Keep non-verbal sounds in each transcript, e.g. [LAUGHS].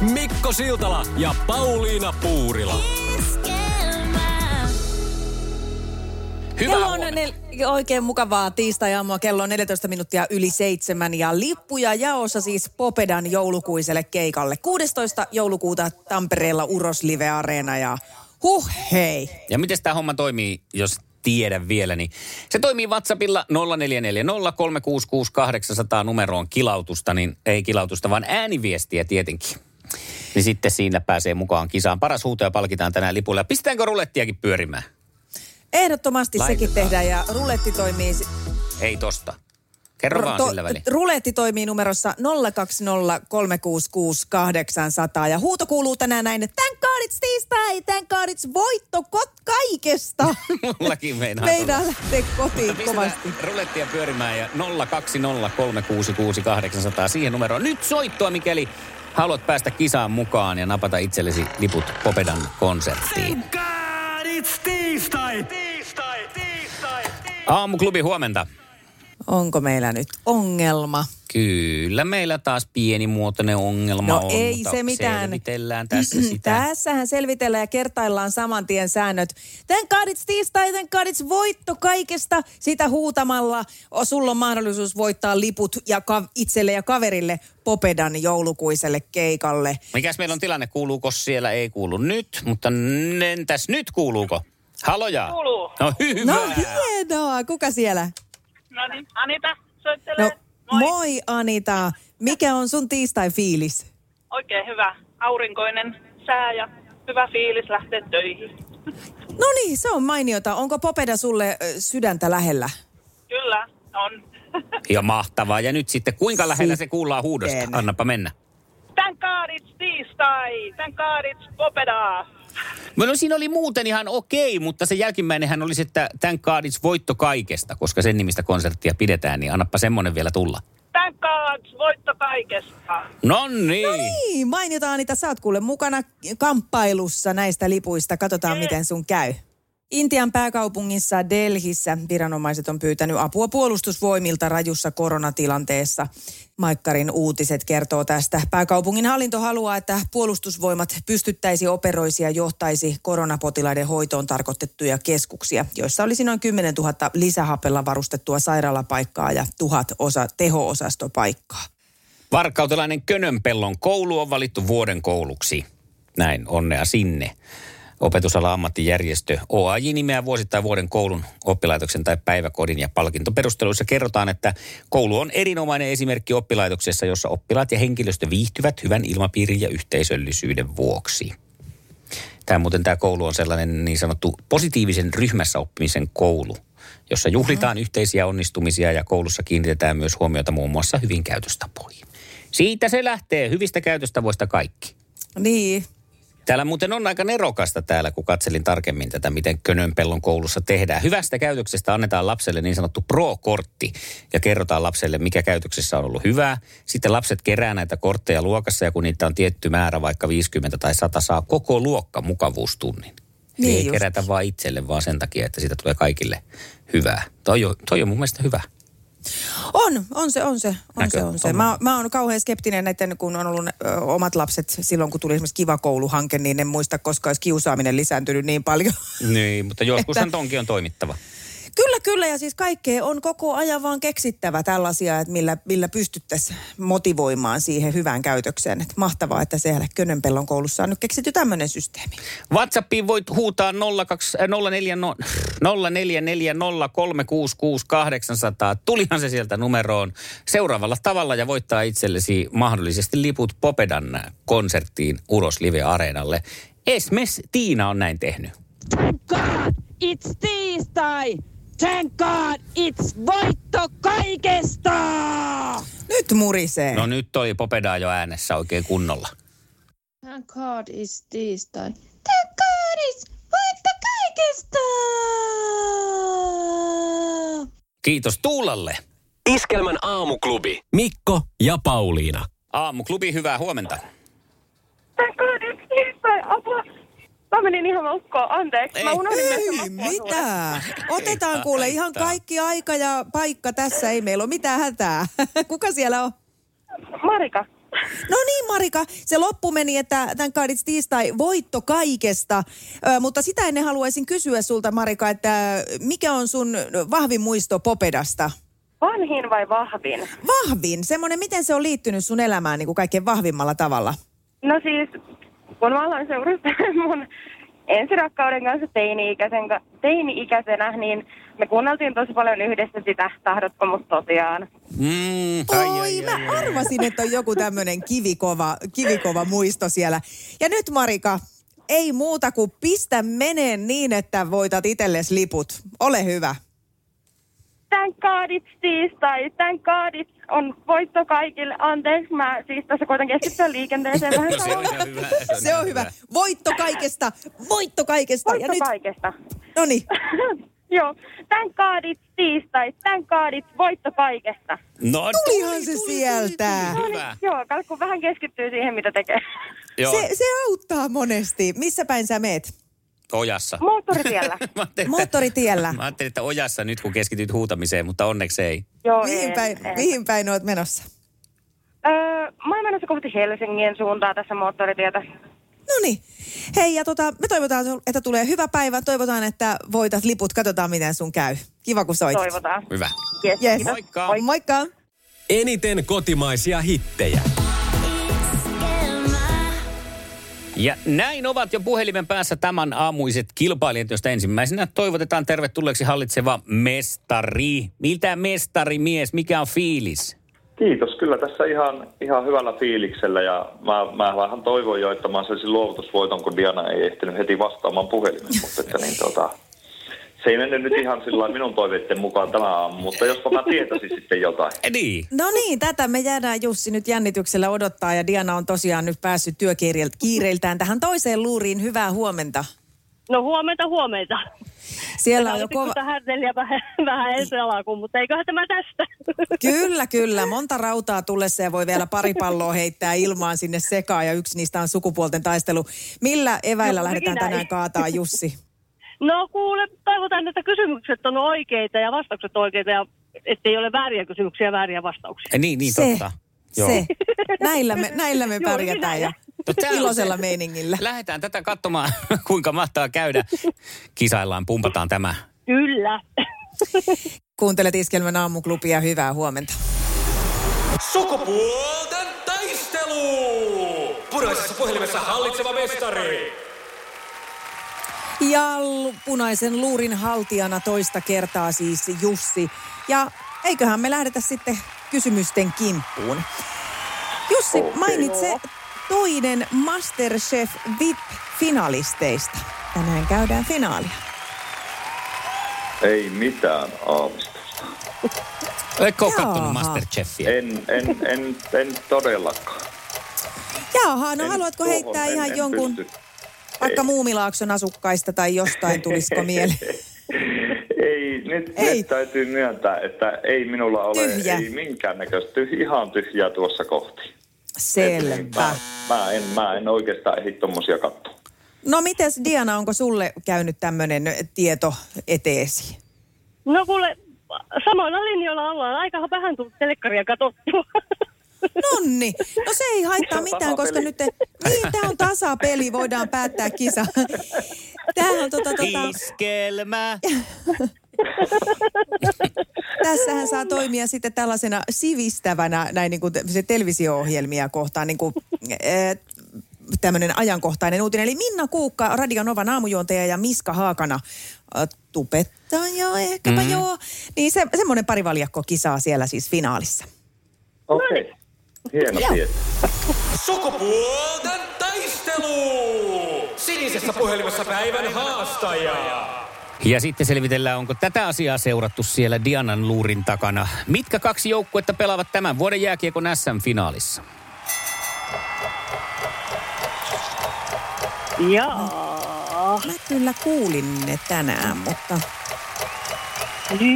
Mikko Siltala ja Pauliina Puurila. Hyvää Kello on huomenta. nel- oikein mukavaa tiistai-aamua. Kello on 14 minuuttia yli seitsemän ja lippuja jaossa siis Popedan joulukuiselle keikalle. 16. joulukuuta Tampereella Uros Live Areena ja huh hei. Ja miten tämä homma toimii, jos tiedä vielä, niin se toimii WhatsAppilla 0440 numeroon kilautusta, niin ei kilautusta, vaan ääniviestiä tietenkin. Niin sitten siinä pääsee mukaan kisaan. Paras huutoja palkitaan tänään lipulla. Pistetäänkö rulettiakin pyörimään? Ehdottomasti Laitetaan. sekin tehdään ja ruletti toimii... Ei tosta. Kerro vaan sillä väliin. ruletti toimii numerossa 020366800 ja huuto kuuluu tänään näin, että thank god it's tiistai, thank god it's voitto kot kaikesta. [LAUGHS] Mullakin meinaa. Meidän lähtee kotiin kovasti. rulettia pyörimään ja 020366800 siihen numeroon. Nyt soittoa, mikäli haluat päästä kisaan mukaan ja napata itsellesi liput Popedan konserttiin. God, it's tiistai. Tiistai, tiistai, tiistai. Aamuklubi huomenta. Onko meillä nyt ongelma? Kyllä meillä taas pienimuotoinen ongelma No on, ei mutta se mitään. Selvitellään tässä [CLEARS THROAT] sitä. Tässähän selvitellään ja kertaillaan saman tien säännöt. Tän kaadits tiistai, tän kaadits voitto kaikesta. Sitä huutamalla o, sulla on mahdollisuus voittaa liput ja ka- itselle ja kaverille Popedan joulukuiselle keikalle. Mikäs meillä on tilanne? Kuuluuko siellä? Ei kuulu nyt, mutta entäs nyt kuuluuko? Haloja? Kuuluu. No hyvä. No hienoa, kuka siellä? No niin, Anita soittelee. No moi Anita, mikä on sun tiistai-fiilis? Oikein hyvä aurinkoinen sää ja hyvä fiilis lähteä töihin. No niin, se on mainiota. Onko Popeda sulle sydäntä lähellä? Kyllä, on. [LAUGHS] Ja mahtavaa. Ja nyt sitten, kuinka lähellä se kuullaan huudosta? Annapa mennä. Tän kaadits tiistai, tän kaadits popedaa. No siinä oli muuten ihan okei, mutta se jälkimmäinenhän olisi, että tämän kaadits voitto kaikesta, koska sen nimistä konserttia pidetään, niin annappa semmonen vielä tulla. Tän kaadits voitto kaikesta. No niin. Niin, mainiota Anita, sä oot kuule mukana kamppailussa näistä lipuista. Katsotaan, miten sun käy. Intian pääkaupungissa Delhissä viranomaiset on pyytänyt apua puolustusvoimilta rajussa koronatilanteessa. Maikkarin uutiset kertoo tästä. Pääkaupungin hallinto haluaa, että puolustusvoimat pystyttäisi operoisia ja johtaisi koronapotilaiden hoitoon tarkoitettuja keskuksia, joissa olisi noin 10 000 lisähapella varustettua sairaalapaikkaa ja tuhat osa teho-osastopaikkaa. Varkautelainen Könönpellon koulu on valittu vuoden kouluksi. Näin, onnea sinne. Opetusala ammattijärjestö OAJ nimeää vuosittain vuoden koulun, oppilaitoksen tai päiväkodin ja palkintoperusteluissa kerrotaan, että koulu on erinomainen esimerkki oppilaitoksessa, jossa oppilaat ja henkilöstö viihtyvät hyvän ilmapiirin ja yhteisöllisyyden vuoksi. Tämä muuten tämä koulu on sellainen niin sanottu positiivisen ryhmässä oppimisen koulu, jossa juhlitaan yhteisiä onnistumisia ja koulussa kiinnitetään myös huomiota muun muassa hyvin käytöstapoihin. Siitä se lähtee, hyvistä käytöstavoista kaikki. Niin, Täällä muuten on aika nerokasta täällä, kun katselin tarkemmin tätä, miten Könönpellon koulussa tehdään. Hyvästä käytöksestä annetaan lapselle niin sanottu pro-kortti ja kerrotaan lapselle, mikä käytöksessä on ollut hyvää. Sitten lapset kerää näitä kortteja luokassa ja kun niitä on tietty määrä, vaikka 50 tai 100, saa koko luokka mukavuustunnin. Niin ei just. kerätä vaan itselle, vaan sen takia, että siitä tulee kaikille hyvää. Toi on, toi on mun mielestä hyvä. On, on se, on se, on Näkö? se, on se. On. Mä, mä oon kauhean skeptinen näiden, kun on ollut ö, omat lapset silloin, kun tuli esimerkiksi Kiva kouluhanke, niin en muista, koska olisi kiusaaminen lisääntynyt niin paljon. Niin, mutta joskushan Että- tonkin on toimittava. Kyllä, kyllä, ja siis kaikkea on koko ajan vaan keksittävä tällaisia, että millä, millä pystyttäisiin motivoimaan siihen hyvään käytökseen. Että mahtavaa, että siellä Könönpellon koulussa on nyt keksitty tämmöinen systeemi. WhatsAppiin voit huutaa 02, äh, 0440366800. [SNIFFS] Tulihan se sieltä numeroon seuraavalla tavalla ja voittaa itsellesi mahdollisesti liput Popedan konserttiin Uros Live Areenalle. Esmes Tiina on näin tehnyt. God it's tiistai! Thank God it's voitto kaikesta! Nyt murisee. No nyt oli Popedaa jo äänessä oikein kunnolla. Thank God it's tiistai. Thank God it's voitto kaikesta! Kiitos Tuulalle. Iskelmän aamuklubi. Mikko ja Pauliina. Aamuklubi, hyvää huomenta. Thank God it's tiistai. Apua. Mä menin ihan lukkoon. Anteeksi. Mä unohdin Ei loppuun mitä. Otetaan kuule ihan kaikki aika ja paikka tässä. Ei meillä ole mitään hätää. [LAUGHS] Kuka siellä on? Marika. No niin Marika, se loppu meni, että tämän kaadits tiistai voitto kaikesta. Ö, mutta sitä ennen haluaisin kysyä sulta Marika, että mikä on sun vahvin muisto Popedasta? Vanhin vai vahvin? Vahvin, semmoinen, miten se on liittynyt sun elämään niin kuin kaikkein vahvimmalla tavalla? No siis, kun mä aloin seurustella mun [LAUGHS] ensirakkauden kanssa teini-ikäisen, ka- teini-ikäisenä, niin me kuunneltiin tosi paljon yhdessä sitä Tahdotko mut tosiaan. Mm, Oi, mä arvasin, että on joku tämmöinen kivikova, kivikova muisto siellä. Ja nyt Marika, ei muuta kuin pistä meneen niin, että voitat itsellesi liput. Ole hyvä. Thank God it's tiistai, thank God it's on voitto kaikille. Anteeksi, mä siis tässä koitan keskittyä [LAUGHS] liikenteeseen vähän. No se on ihan hyvä. [LAUGHS] Se on hyvä. Voitto kaikesta, voitto kaikesta. Voitto ja nyt, kaikesta. no niin, [LAUGHS] Joo, thank God it's tiistai, thank God it's voitto kaikesta. No, tulihan se sieltä. No niin, Hyvä. joo, kato, kun vähän keskittyy siihen, mitä tekee. Joo, Se, se auttaa monesti. Missä päin sä meet? Ojassa. Moottoritiellä. [LAUGHS] Mä ajattelin, että- Moottoritiellä. Mä ajattelin, että ojassa nyt kun keskityt huutamiseen, mutta onneksi ei. joo, Mihin en, päin, en. mihin päin oot menossa? Öö, mä oon menossa kohti Helsingin suuntaa tässä moottoritietä. No niin. Hei, ja tota, me toivotaan, että tulee hyvä päivä. Toivotaan, että voitat liput. Katsotaan, miten sun käy. Kiva, kun soit. Toivotaan. Hyvä. Yes, Yes. kiitos. Moikka. Moi. Moikka. Eniten kotimaisia hittejä. Ja näin ovat jo puhelimen päässä tämän aamuiset kilpailijat, joista ensimmäisenä toivotetaan tervetulleeksi hallitseva mestari. Mitä mestari mies, mikä on fiilis? Kiitos. Kyllä tässä ihan, ihan hyvällä fiiliksellä ja mä, mä vähän toivoin jo, että mä saisin luovutusvoiton, kun Diana ei ehtinyt heti vastaamaan puhelimeen, mutta että niin tota, se ei mennyt nyt ihan sillä minun toiveiden mukaan tämä aamu, mutta jospa mä tietäisin sitten jotain. Eh, Niin. No niin, tätä me jäädään Jussi nyt jännityksellä odottaa ja Diana on tosiaan nyt päässyt työkiireiltään tähän toiseen luuriin. Hyvää huomenta. No huomenta, huomenta. Siellä on jo kova... härdeliä vähän, vähän ensi alkuun, mutta eiköhän tämä tästä. Kyllä, kyllä. Monta rautaa tullessa ja voi vielä pari palloa heittää ilmaan sinne sekaan ja yksi niistä on sukupuolten taistelu. Millä eväillä No, lähdetään tänään kaataa, Jussi? No kuule, toivotaan, että kysymykset on oikeita ja vastaukset oikeita ja ettei ole vääriä kysymyksiä ja vääriä vastauksia. Eh, Niin, niin se, totta. se. [LAUGHS] Näillä me, näillä me pärjätään ja. No, iloisella se. meiningillä. Lähdetään tätä katsomaan, [LAUGHS] kuinka mahtaa käydä. Kisaillaan, pumpataan tämä. Kyllä. Kuuntelet Iskelmän aamuklubia. Hyvää huomenta. Sukupuolten taistelu! Puraisessa puhelimessa hallitseva mestari. Ja punaisen luurin haltijana toista kertaa siis Jussi. Ja eiköhän me lähdetä sitten kysymysten kimppuun. Jussi, Okei. mainitse toinen Masterchef VIP-finalisteista. Tänään käydään finaalia. Ei mitään aavistusta. Eikö ole Jaaha. kattonut Masterchefia? En, en, en, en todellakaan. Jaha, no En haluatko heittää en- ihan en jonkun, pysty. Vaikka. Muumilaakson asukkaista tai jostain tulisiko mieleen? [LAUGHS] Ei, nyt, Ei. nyt täytyy myöntää, että ei minulla ole Tyhjä. ei minkäännäköistä, tyh- ihan tyhjää tuossa kohti. Selvä. Mä, mä, en, mä en oikeastaan ehdi tommosia katsoa. No mites Diana, onko sulle käynyt tämmöinen tieto eteesi? No kuule, samoilla linjoilla ollaan. Aika vähän tullut telekkaria katsottua. [LAUGHS] Nonni. No se ei haittaa mitään, koska nyt... Te, niin, tämä on tasapeli, voidaan päättää kisa. Tämähän on tota, tota, Iskelmä. tässähän saa toimia sitten tällaisena sivistävänä näin niin kuin se televisio-ohjelmia kohtaan niin kuin, äh, tämmöinen ajankohtainen uutinen. Eli Minna Kuukka, Radio Novan aamujuontaja ja Miska Haakana, tubettaja ehkäpä mm. joo. Niin se, semmoinen parivaljakko kisaa siellä siis finaalissa. Okei. Okay. Hieno tieto. Sukupuolten taistelu! Sinisessä puhelimessa päivän haastaja. Ja sitten selvitellään, onko tätä asiaa seurattu siellä Dianan luurin takana. Mitkä kaksi joukkuetta pelaavat tämän vuoden jääkiekon SM-finaalissa? Jaa. Mä kyllä kuulin ne tänään, mutta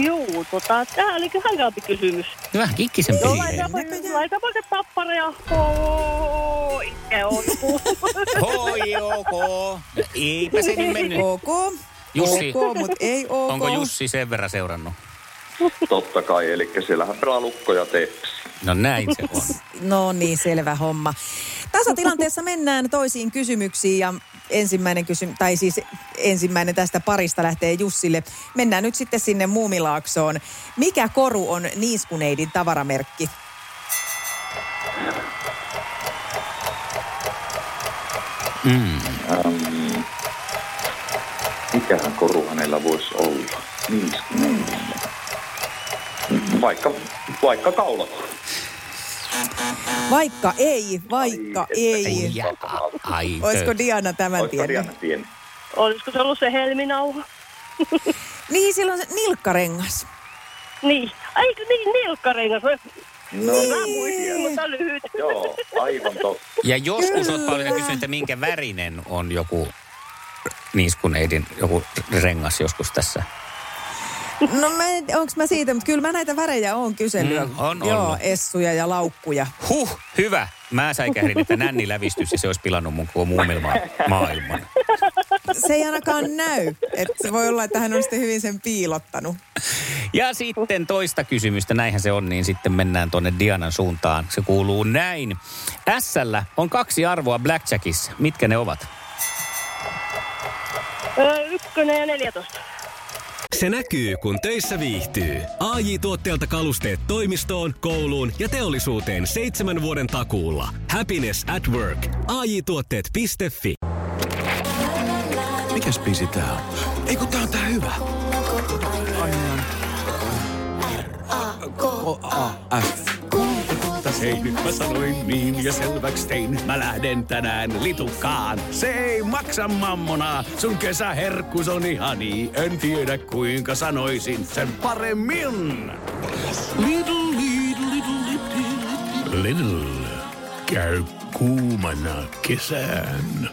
Joo, tota, tää oli kyllä hankalampi kysymys. Vähän kikkisempi Joo, laitapa, se tappara ja hoi, se on Hoi, ok. Eipä se nyt mennyt. ok. Jussi, Ok, mutta ei ok. onko Jussi sen verran seurannut? Totta kai, eli siellähän pelaa lukko ja tepsi. No näin se on. No niin, selvä homma. Tasatilanteessa mennään toisiin kysymyksiin ja ensimmäinen kysymys, tai siis ensimmäinen tästä parista lähtee Jussille. Mennään nyt sitten sinne Muumilaaksoon. Mikä koru on Niiskuneidin tavaramerkki? Mm. Ähm, mikähän koru hänellä voisi olla? Niin, vaikka, vaikka kaulakoru. Vaikka ei, vaikka ei. Ja, ai, Olisiko Diana tämän Olisiko tiennyt? Diana tiennyt? Olisiko se ollut se helminauha? [LAUGHS] Niin, silloin se nilkkarengas. Niin. Ai niin, nilkkarengas. No, Mä muistin, mutta lyhyt. [LAUGHS] joo, aivan totta. Ja joskus olet Pauliina kysynyt, että minkä värinen on joku niiskuneidin joku rengas joskus tässä. No mä, onko mä siitä, mutta kyllä mä näitä värejä oon kyselyä. Mm, on Joo, ollut. essuja ja laukkuja. Huh, hyvä. Mä säikähdin, että nänni lävistys ja se olisi pilannut mun koko muumilma maailman. Se ei ainakaan näy. Että se voi olla, että hän on sitten hyvin sen piilottanut. Ja sitten toista kysymystä, näinhän se on, niin sitten mennään tuonne Dianan suuntaan. Se kuuluu näin. Ässällä on kaksi arvoa Blackjackissa. Mitkä ne ovat? Ykkönen ja 14. Se näkyy, kun töissä viihtyy. ai tuotteelta kalusteet toimistoon, kouluun ja teollisuuteen seitsemän vuoden takuulla. Happiness at work. ai tuotteetfi Mikäs biisi tää on? Ei kun tää on tää hyvä. F. Hei, nyt mä sanoin niin ja selväks tein. Mä lähden tänään litukaan. Se ei maksa mammona. Sun kesäherkkus on ihani. En tiedä kuinka sanoisin sen paremmin. Little, little, little, little, little. Käy kuumana kesään.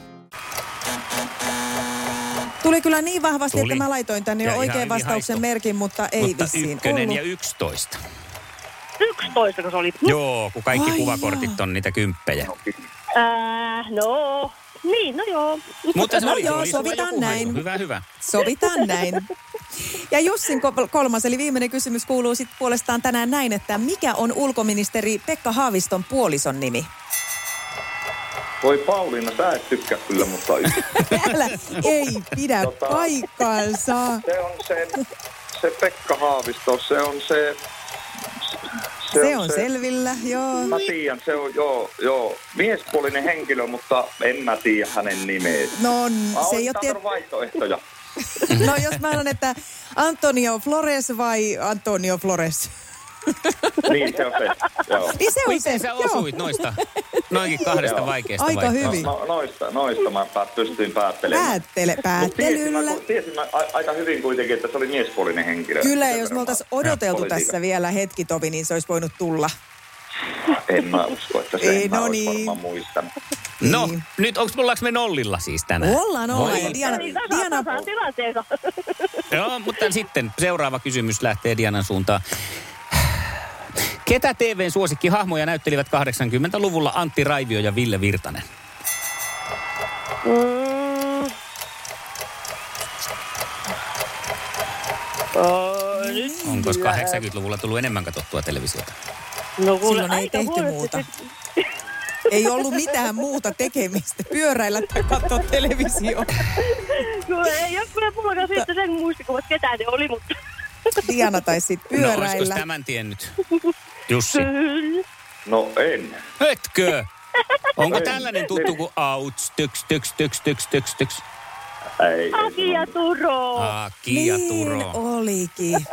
Tuli kyllä niin vahvasti, Tuli. että mä laitoin tänne jo oikein ihan vastauksen merkin, mutta ei Mutta vissiin ykkönen ollut. ja yksitoista. 11, kun se oli. Joo, kun kaikki Ai kuvakortit on niitä kymppejä. Äh, no, niin, no joo. Mutta se No oli, se joo, oli sovitaan näin. Hyvä, hyvä. Sovitaan näin. Ja Jussin ko- kolmas, eli viimeinen kysymys kuuluu sitten puolestaan tänään näin, että mikä on ulkoministeri Pekka Haaviston puolison nimi? Voi Pauliina, sä et tykkää kyllä, mutta [LAUGHS] Älä, ei pidä Tota- paikkaansa. se on se, se Pekka Haavisto, se on se... Se on selvillä, joo. Mä tiedän, se on joo, joo, miespuolinen henkilö, mutta en mä tiedä hänen nimeä. No, Mä se ei ole tiet... vaihtoehtoja. [LAUGHS] No jos mä sanon, että Antonio Flores vai Antonio Flores? Niin se on se, joo. Niin se on Miten se, sä osuit noista noinkin kahdesta Joo. vaikeasta Aika hyvin. No, noista, noista mä pää- pystyin päättelemään. Päättele, Mut tiesin, mä, päättelyllä. tiesin mä aika hyvin kuitenkin, että se oli miespuolinen henkilö. Kyllä, jos me oltaisiin odoteltu tässä vielä hetki, Tovi, niin se olisi voinut tulla. En mä usko, että se Ei, en mä no niin. varmaan muistanut. No, Niin. nyt onks ollaanko me nollilla siis tänään? Ollaan, ollaan. Voi. Ja Diana, Niin, Diana. Joo, mutta sitten seuraava kysymys lähtee Dianan suuntaan. Ketä TVn suosikkihahmoja näyttelivät 80-luvulla Antti Raivio ja Ville Virtanen? Mm. Oh, Onko kyllä. 80-luvulla tullut enemmän katsottua televisiota? No, Silloin ei tehty muuta. ei ollut mitään muuta tekemistä. Pyöräillä tai katsoa televisio. Kuule, ei ole kyllä mullakaan siitä sen muistikuvat, ketä ne oli, mutta Diana tai sitten No, olisiko pyöräillä. tämän tiennyt? Jussi. kyllä. No en. Etkö? Onko Ei. tällainen tuttu kuin auts, tyks, tyks, tyks, tyks, tyks, tyks? Aki ja Turo. Aki ja niin Turo. olikin.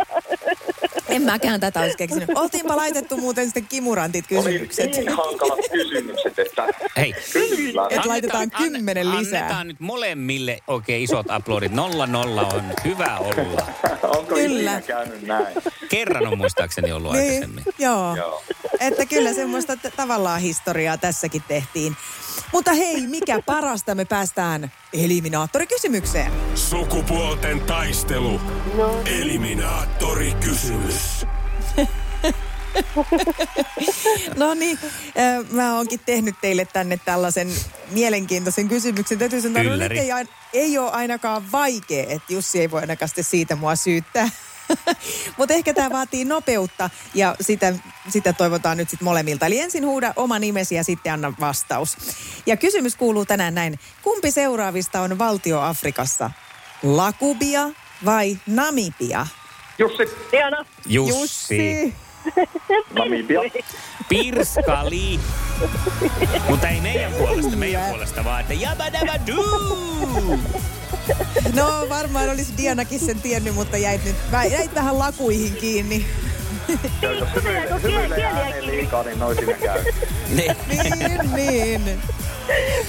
En mäkään tätä olisi keksinyt. Oltiinpa laitettu muuten sitten kimurantit Oli kysymykset. niin hankalat kysymykset, että Hei, kyllä. Et laitetaan kymmenen lisää. Annetaan nyt molemmille oikein isot aplodit. Nolla nolla on hyvä olla. Onko Kyllä. käynyt näin? kerran on muistaakseni ollut Niin, aikaisemmin. joo. Joo. Että kyllä semmoista t- tavallaan historiaa tässäkin tehtiin. Mutta hei, mikä parasta, me päästään eliminaattorikysymykseen. Sukupuolten taistelu. Eliminaattori kysymys. [LAUGHS] No niin, äh, mä oonkin tehnyt teille tänne tällaisen mielenkiintoisen kysymyksen. Täytyy sanoa, no nyt Ylläri. ei, ei ole ainakaan vaikea, että Jussi ei voi ainakaan siitä mua syyttää. [LAUGHS] Mutta ehkä tämä vaatii nopeutta ja sitä, sitä toivotaan nyt sitten molemmilta. Eli ensin huuda oma nimesi ja sitten anna vastaus. Ja kysymys kuuluu tänään näin. Kumpi seuraavista on valtio Afrikassa? Lakubia vai Namibia? Jussi, Diana. Jussi. [LAUGHS] Namibia. Pirskali. Mutta ei meidän puolesta, meidän puolesta vaan, että jabadabadoo. [LAUGHS] No varmaan olisi Dianakin sen tiennyt, mutta jäit nyt jäit vähän lakuihin kiinni. Jos hymyilee, hymyilee ääneen liikaa, niin noin käy. Niin. niin, niin.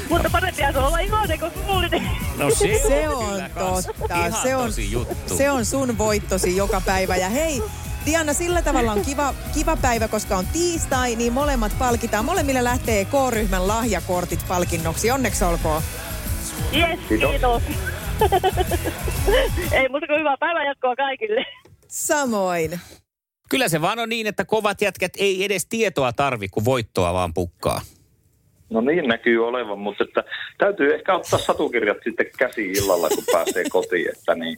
Mutta parempi se olla iloinen kuin suullinen. No se, Se on, on totta. Ihan Se on, tosi juttu. se on sun voittosi joka päivä. Ja hei, Diana, sillä tavalla on kiva, kiva päivä, koska on tiistai, niin molemmat palkitaan. Molemmille lähtee K-ryhmän lahjakortit palkinnoksi. Onneksi olkoon. Yes, Kiitos. kiitos. [LAUGHS] Ei muuta kuin hyvää päivänjatkoa kaikille. Samoin. Kyllä se vaan on niin, että kovat jätkät ei edes tietoa tarvi, kun voittoa vaan pukkaa. No niin näkyy olevan, mutta että täytyy ehkä ottaa satukirjat sitten käsi illalla, kun pääsee kotiin, että niin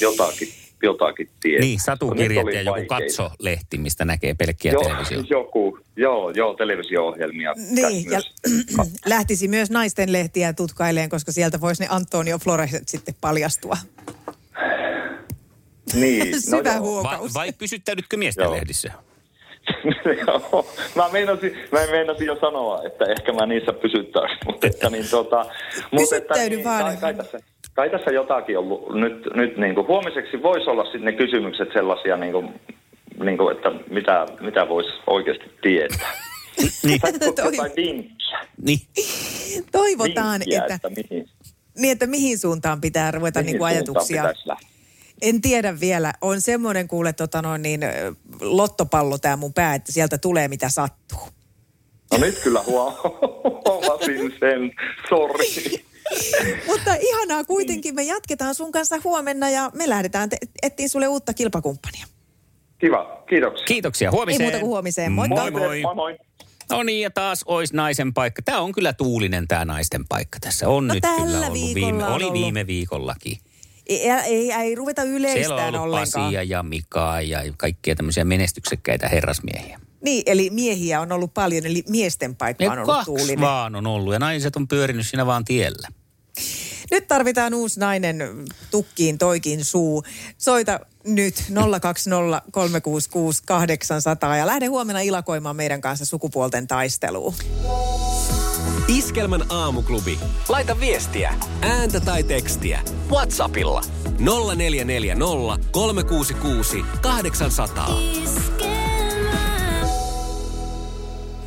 jotakin, jotakin tietää. Niin, satukirjat oli ja joku katso-lehti, mistä näkee pelkkiä Joo, televisioita. joku, joo, joo, televisio-ohjelmia. Niin, ja myös. [CLEARS THROAT] lähtisi myös naisten lehtiä tutkaileen, koska sieltä voisi ne Antonio Floreset sitten paljastua. niin, [LAUGHS] Syvä joo. huokaus. Vai, vai pysyttäydytkö miesten Joo. lehdissä? [LAUGHS] Joo, mä meinasin, mä meinasin jo sanoa, että ehkä mä niissä pysyttäisin, mutta että niin tota... Mutta että Pysyttäydy niin, vaan. Kai, kai, tässä, kai tässä jotakin ollut nyt, nyt niin kuin huomiseksi voisi olla sitten ne kysymykset sellaisia niin kuin, niin kuin, että mitä, mitä voisi oikeasti tietää. [LAUGHS] Niin. Saisitko [LAUGHS] Toi- jotain vinkkiä? Niin. Toivotaan, vinkkiä, että, että mihin, niin, että mihin suuntaan pitää ruveta mihin niin kuin ajatuksia. En tiedä vielä. On semmoinen kuule tota noin, niin, lottopallo tämä mun pää, että sieltä tulee mitä sattuu. No nyt kyllä huo- [LAUGHS] huomasin sen, sori. Mutta ihanaa kuitenkin, me jatketaan sun kanssa huomenna ja me lähdetään te- etsiin sulle uutta kilpakumppania. Kiva, kiitoksia. Kiitoksia. Huomiseen. Ei muuta kuin huomiseen. Moikka. Moi moi. Moi moi. No niin, ja taas olisi naisen paikka. Tämä on kyllä tuulinen tämä naisten paikka tässä. On No nyt tällä kyllä ollut viikolla viime, on oli ollut. viime viikollakin. Ei, ei, ei ruveta Siellä on yleistään ollut ollenkaan. Pasia ja Mikaa ja kaikkia tämmöisiä menestyksekkäitä herrasmiehiä. Niin, eli miehiä on ollut paljon, eli miesten paikka on ollut kaksi tuulinen. vaan on ollut ja naiset on pyörinyt siinä vaan tiellä. Nyt tarvitaan uusi nainen tukkiin toikin suu. Soita nyt 020 ja lähde huomenna ilakoimaan meidän kanssa sukupuolten taisteluun. Iskelmän aamuklubi. Laita viestiä, ääntä tai tekstiä. Whatsappilla 0440 366 800.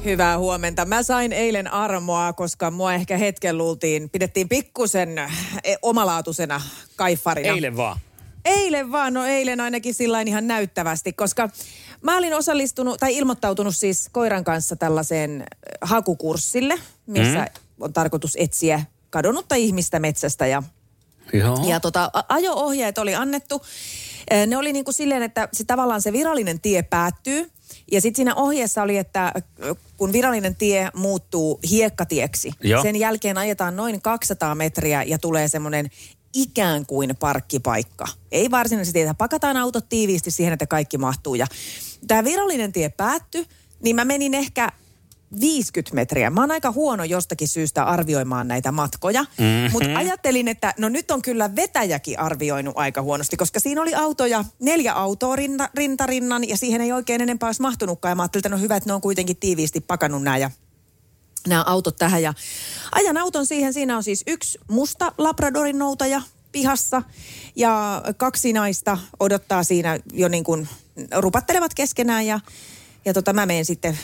Hyvää huomenta. Mä sain eilen armoa, koska mua ehkä hetken luultiin, pidettiin pikkusen eh, omalaatuisena kaiffarina. Eilen vaan. Eilen vaan, no eilen ainakin sillä ihan näyttävästi, koska mä olin osallistunut tai ilmoittautunut siis koiran kanssa tällaiseen äh, hakukurssille, missä mm. on tarkoitus etsiä kadonnutta ihmistä metsästä ja Joo. ja tota, ajo-ohjeet oli annettu. Eh, Ne oli niin kuin silleen, että se, tavallaan se virallinen tie päättyy. Ja sitten siinä ohjeessa oli, että ö, kun virallinen tie muuttuu hiekkatieksi, Joo. sen jälkeen ajetaan noin 200 metriä ja tulee semmoinen ikään kuin parkkipaikka. Ei varsinaisesti tietä, pakataan autot tiiviisti siihen, että kaikki mahtuu. Ja tämä virallinen tie päättyi, niin mä menin ehkä 50 metriä. Mä oon aika huono jostakin syystä arvioimaan näitä matkoja, mm-hmm. mutta ajattelin, että no nyt on kyllä vetäjäkin arvioinut aika huonosti, koska siinä oli autoja, neljä autoa rinta, rintarinnan ja siihen ei oikein enempää olisi mahtunutkaan. Ja mä ajattelin, että no hyvä, että ne on kuitenkin tiiviisti pakannut nämä ja nämä autot tähän. Ja ajan auton siihen, siinä on siis yksi musta Labradorin noutaja pihassa ja kaksi naista odottaa siinä jo niin kuin rupattelevat keskenään ja, ja tota mä menen sitten,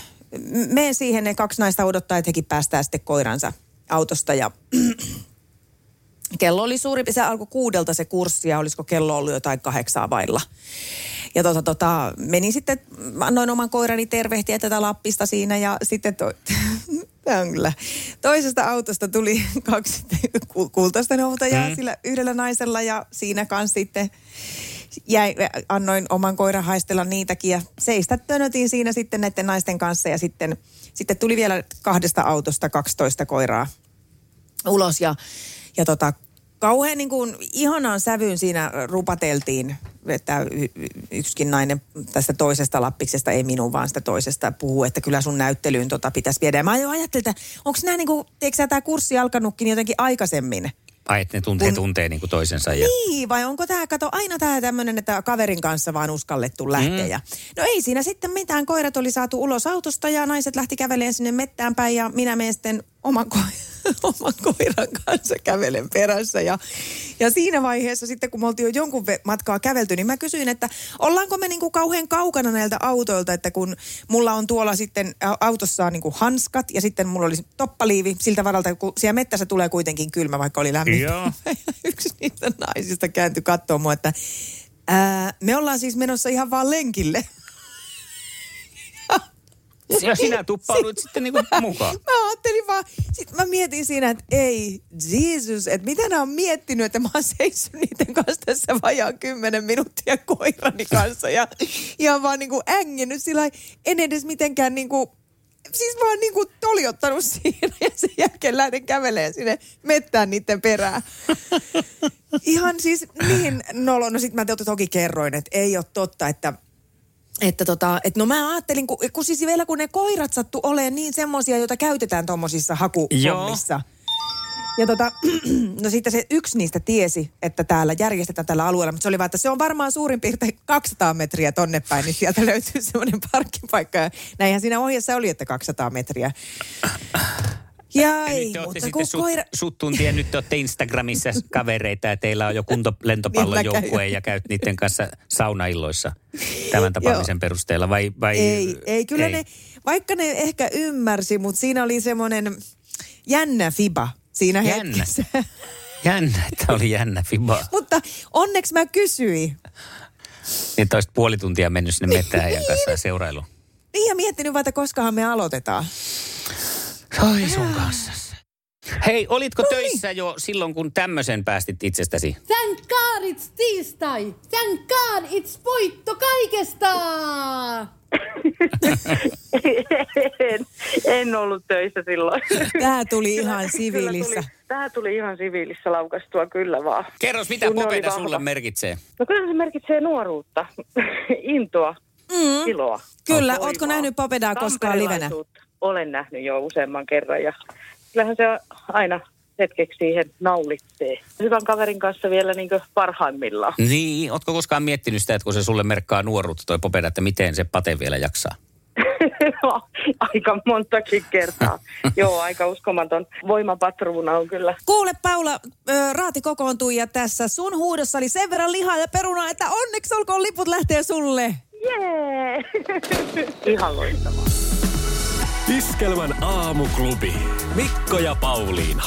menen siihen, ne kaksi naista odottaa, että hekin päästää sitten koiransa autosta ja [CLEARS THROAT] kello oli suuri, se alkoi kuudelta se kurssi ja olisiko kello ollut jotain kahdeksaa vailla. ja tota, tota, menin sitten, annoin oman koirani tervehtiä tätä Lappista siinä ja sitten to, [LAUGHS] Tämä on kyllä. Toisesta autosta tuli kaksi [LAUGHS] ku- kultaista noutajaa Mm. sillä yhdellä naisella ja siinä kanssa sitten jäi, annoin oman koiran haistella niitäkin ja seistä tönötin siinä sitten näiden naisten kanssa ja sitten, sitten tuli vielä kahdesta autosta 12 koiraa ulos ja, ja tota, kauhean niin kuin ihanaan sävyyn siinä rupateltiin, että yksikin nainen tästä toisesta lappiksesta, ei minun vaan sitä toisesta, puhuu, että kyllä sun näyttelyyn tota pitäisi viedä. Ja mä jo ajattelin, että onko nämä niin kuin, tämä kurssi alkanutkin jotenkin aikaisemmin? Ai, että ne tuntee, Kun- tuntee niin kuin toisensa. Ja... Niin, vai onko tämä, kato, aina tämä tämmöinen, että kaverin kanssa vaan uskallettu lähteä. Mm. Ja, no ei siinä sitten mitään, koirat oli saatu ulos autosta ja naiset lähti kävelemään sinne mettään päin ja minä menen sitten oman, ko- [LAUGHS] oman koiran kanssa kävelen perässä. Ja, ja siinä vaiheessa sitten, kun me oltiin jo jonkun matkaa kävelty, niin mä kysyin, että ollaanko me niinku kauhean kaukana näiltä autoilta, että kun mulla on tuolla sitten autossa on niinku hanskat ja sitten mulla oli toppaliivi siltä varalta, kun siellä mettässä tulee kuitenkin kylmä, vaikka oli lämmin. Joo. [LAUGHS] Yksi niistä naisista kääntyi katsomaan mua, että ää, me ollaan siis menossa ihan vaan lenkille. Ja sinä tuppauduit sitten niin kuin mukaan. [LAUGHS] Mä ajattelin vaan, sit mä mietin siinä, että ei, Jeesus, että mitä nämä on miettinyt, että mä oon seissyt niiden kanssa tässä vajaan kymmenen minuuttia koirani kanssa ja ihan vaan niin kuin ängennyt sillä en edes mitenkään niin kuin, siis vaan niin kuin toljottanut siinä ja sen jälkeen lähden kävelemään sinne mettään niiden perään. Ihan siis niin nolo. No sit mä to- toki kerroin, että ei ole totta, että että tota, et no mä ajattelin, kun, kun siis vielä kun ne koirat sattu olemaan niin semmosia, joita käytetään tommosissa hakuhommissa. Ja tota, [CLEARS THROAT] no sitten se yksi niistä tiesi, että täällä järjestetään tällä alueella, mutta se oli vaan, että se on varmaan suurin piirtein 200 metriä tonne päin, niin sieltä löytyy [LAUGHS] semmoinen parkkipaikka. Ja näinhän siinä ohjeessa oli, että 200 metriä. Ja ei, nyt te mutta kun sut, koira... sut tuntien, nyt te olette Instagramissa kavereita ja teillä on jo Niin kuntolentopallon mä käyn. joukkue ja käyt niiden kanssa saunailloissa tämän tapaamisen perusteella vai, vai Ei, ei kyllä ei. ne, vaikka ne ehkä ymmärsi, mutta siinä oli semmoinen jännä fiba siinä Jännä. hetkessä. [LAUGHS] Jännä, että oli jännä fiba. mutta onneksi mä kysyin. Niin, että olisit puoli tuntia mennyt sinne kanssa ja seurailu. Niin ja miettinyt vaan, että koskahan me aloitetaan. Oi sun kanssa. Hei, olitko No töissä jo silloin, kun tämmöisen päästit itsestäsi? Thank God it's tiistai! Thank God it's voitto kaikesta! en, en ollut töissä silloin. Tämä tuli ihan siviilissä. tuli, tämä tuli ihan siviilissä laukastua, kyllä vaan. Kerros, mitä popeda sulle merkitsee? No kyllä se merkitsee nuoruutta, [LAUGHS] intoa, Mm. iloa. Kyllä, ootko nähnyt Popedaa koskaan livenä? Olen nähnyt jo useamman kerran ja kyllähän se aina hetkeksi siihen naulitsee. Hyvän kaverin kanssa vielä niin parhaimmillaan. Niin, ootko koskaan miettinyt sitä, että kun se sulle merkkaa nuoruutta toi popeda, että miten se pate vielä jaksaa? [LAUGHS] aika montakin kertaa. [LAUGHS] Joo, aika uskomaton voimapatruuna on kyllä. Kuule Paula, ö, raati kokoontui ja tässä sun huudossa oli sen verran lihaa ja perunaa, että onneksi olkoon liput lähtee sulle. Jee! [LAUGHS] Ihan loistavaa. Iskelmän aamuklubi. Mikko ja Pauliina.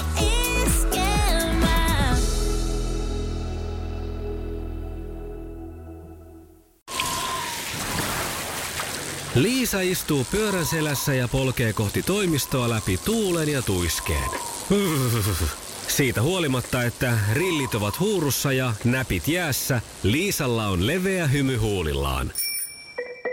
Liisa istuu pyörän selässä ja polkee kohti toimistoa läpi tuulen ja tuiskeen. Siitä huolimatta, että rillit ovat huurussa ja näpit jäässä, Liisalla on leveä hymy huulillaan.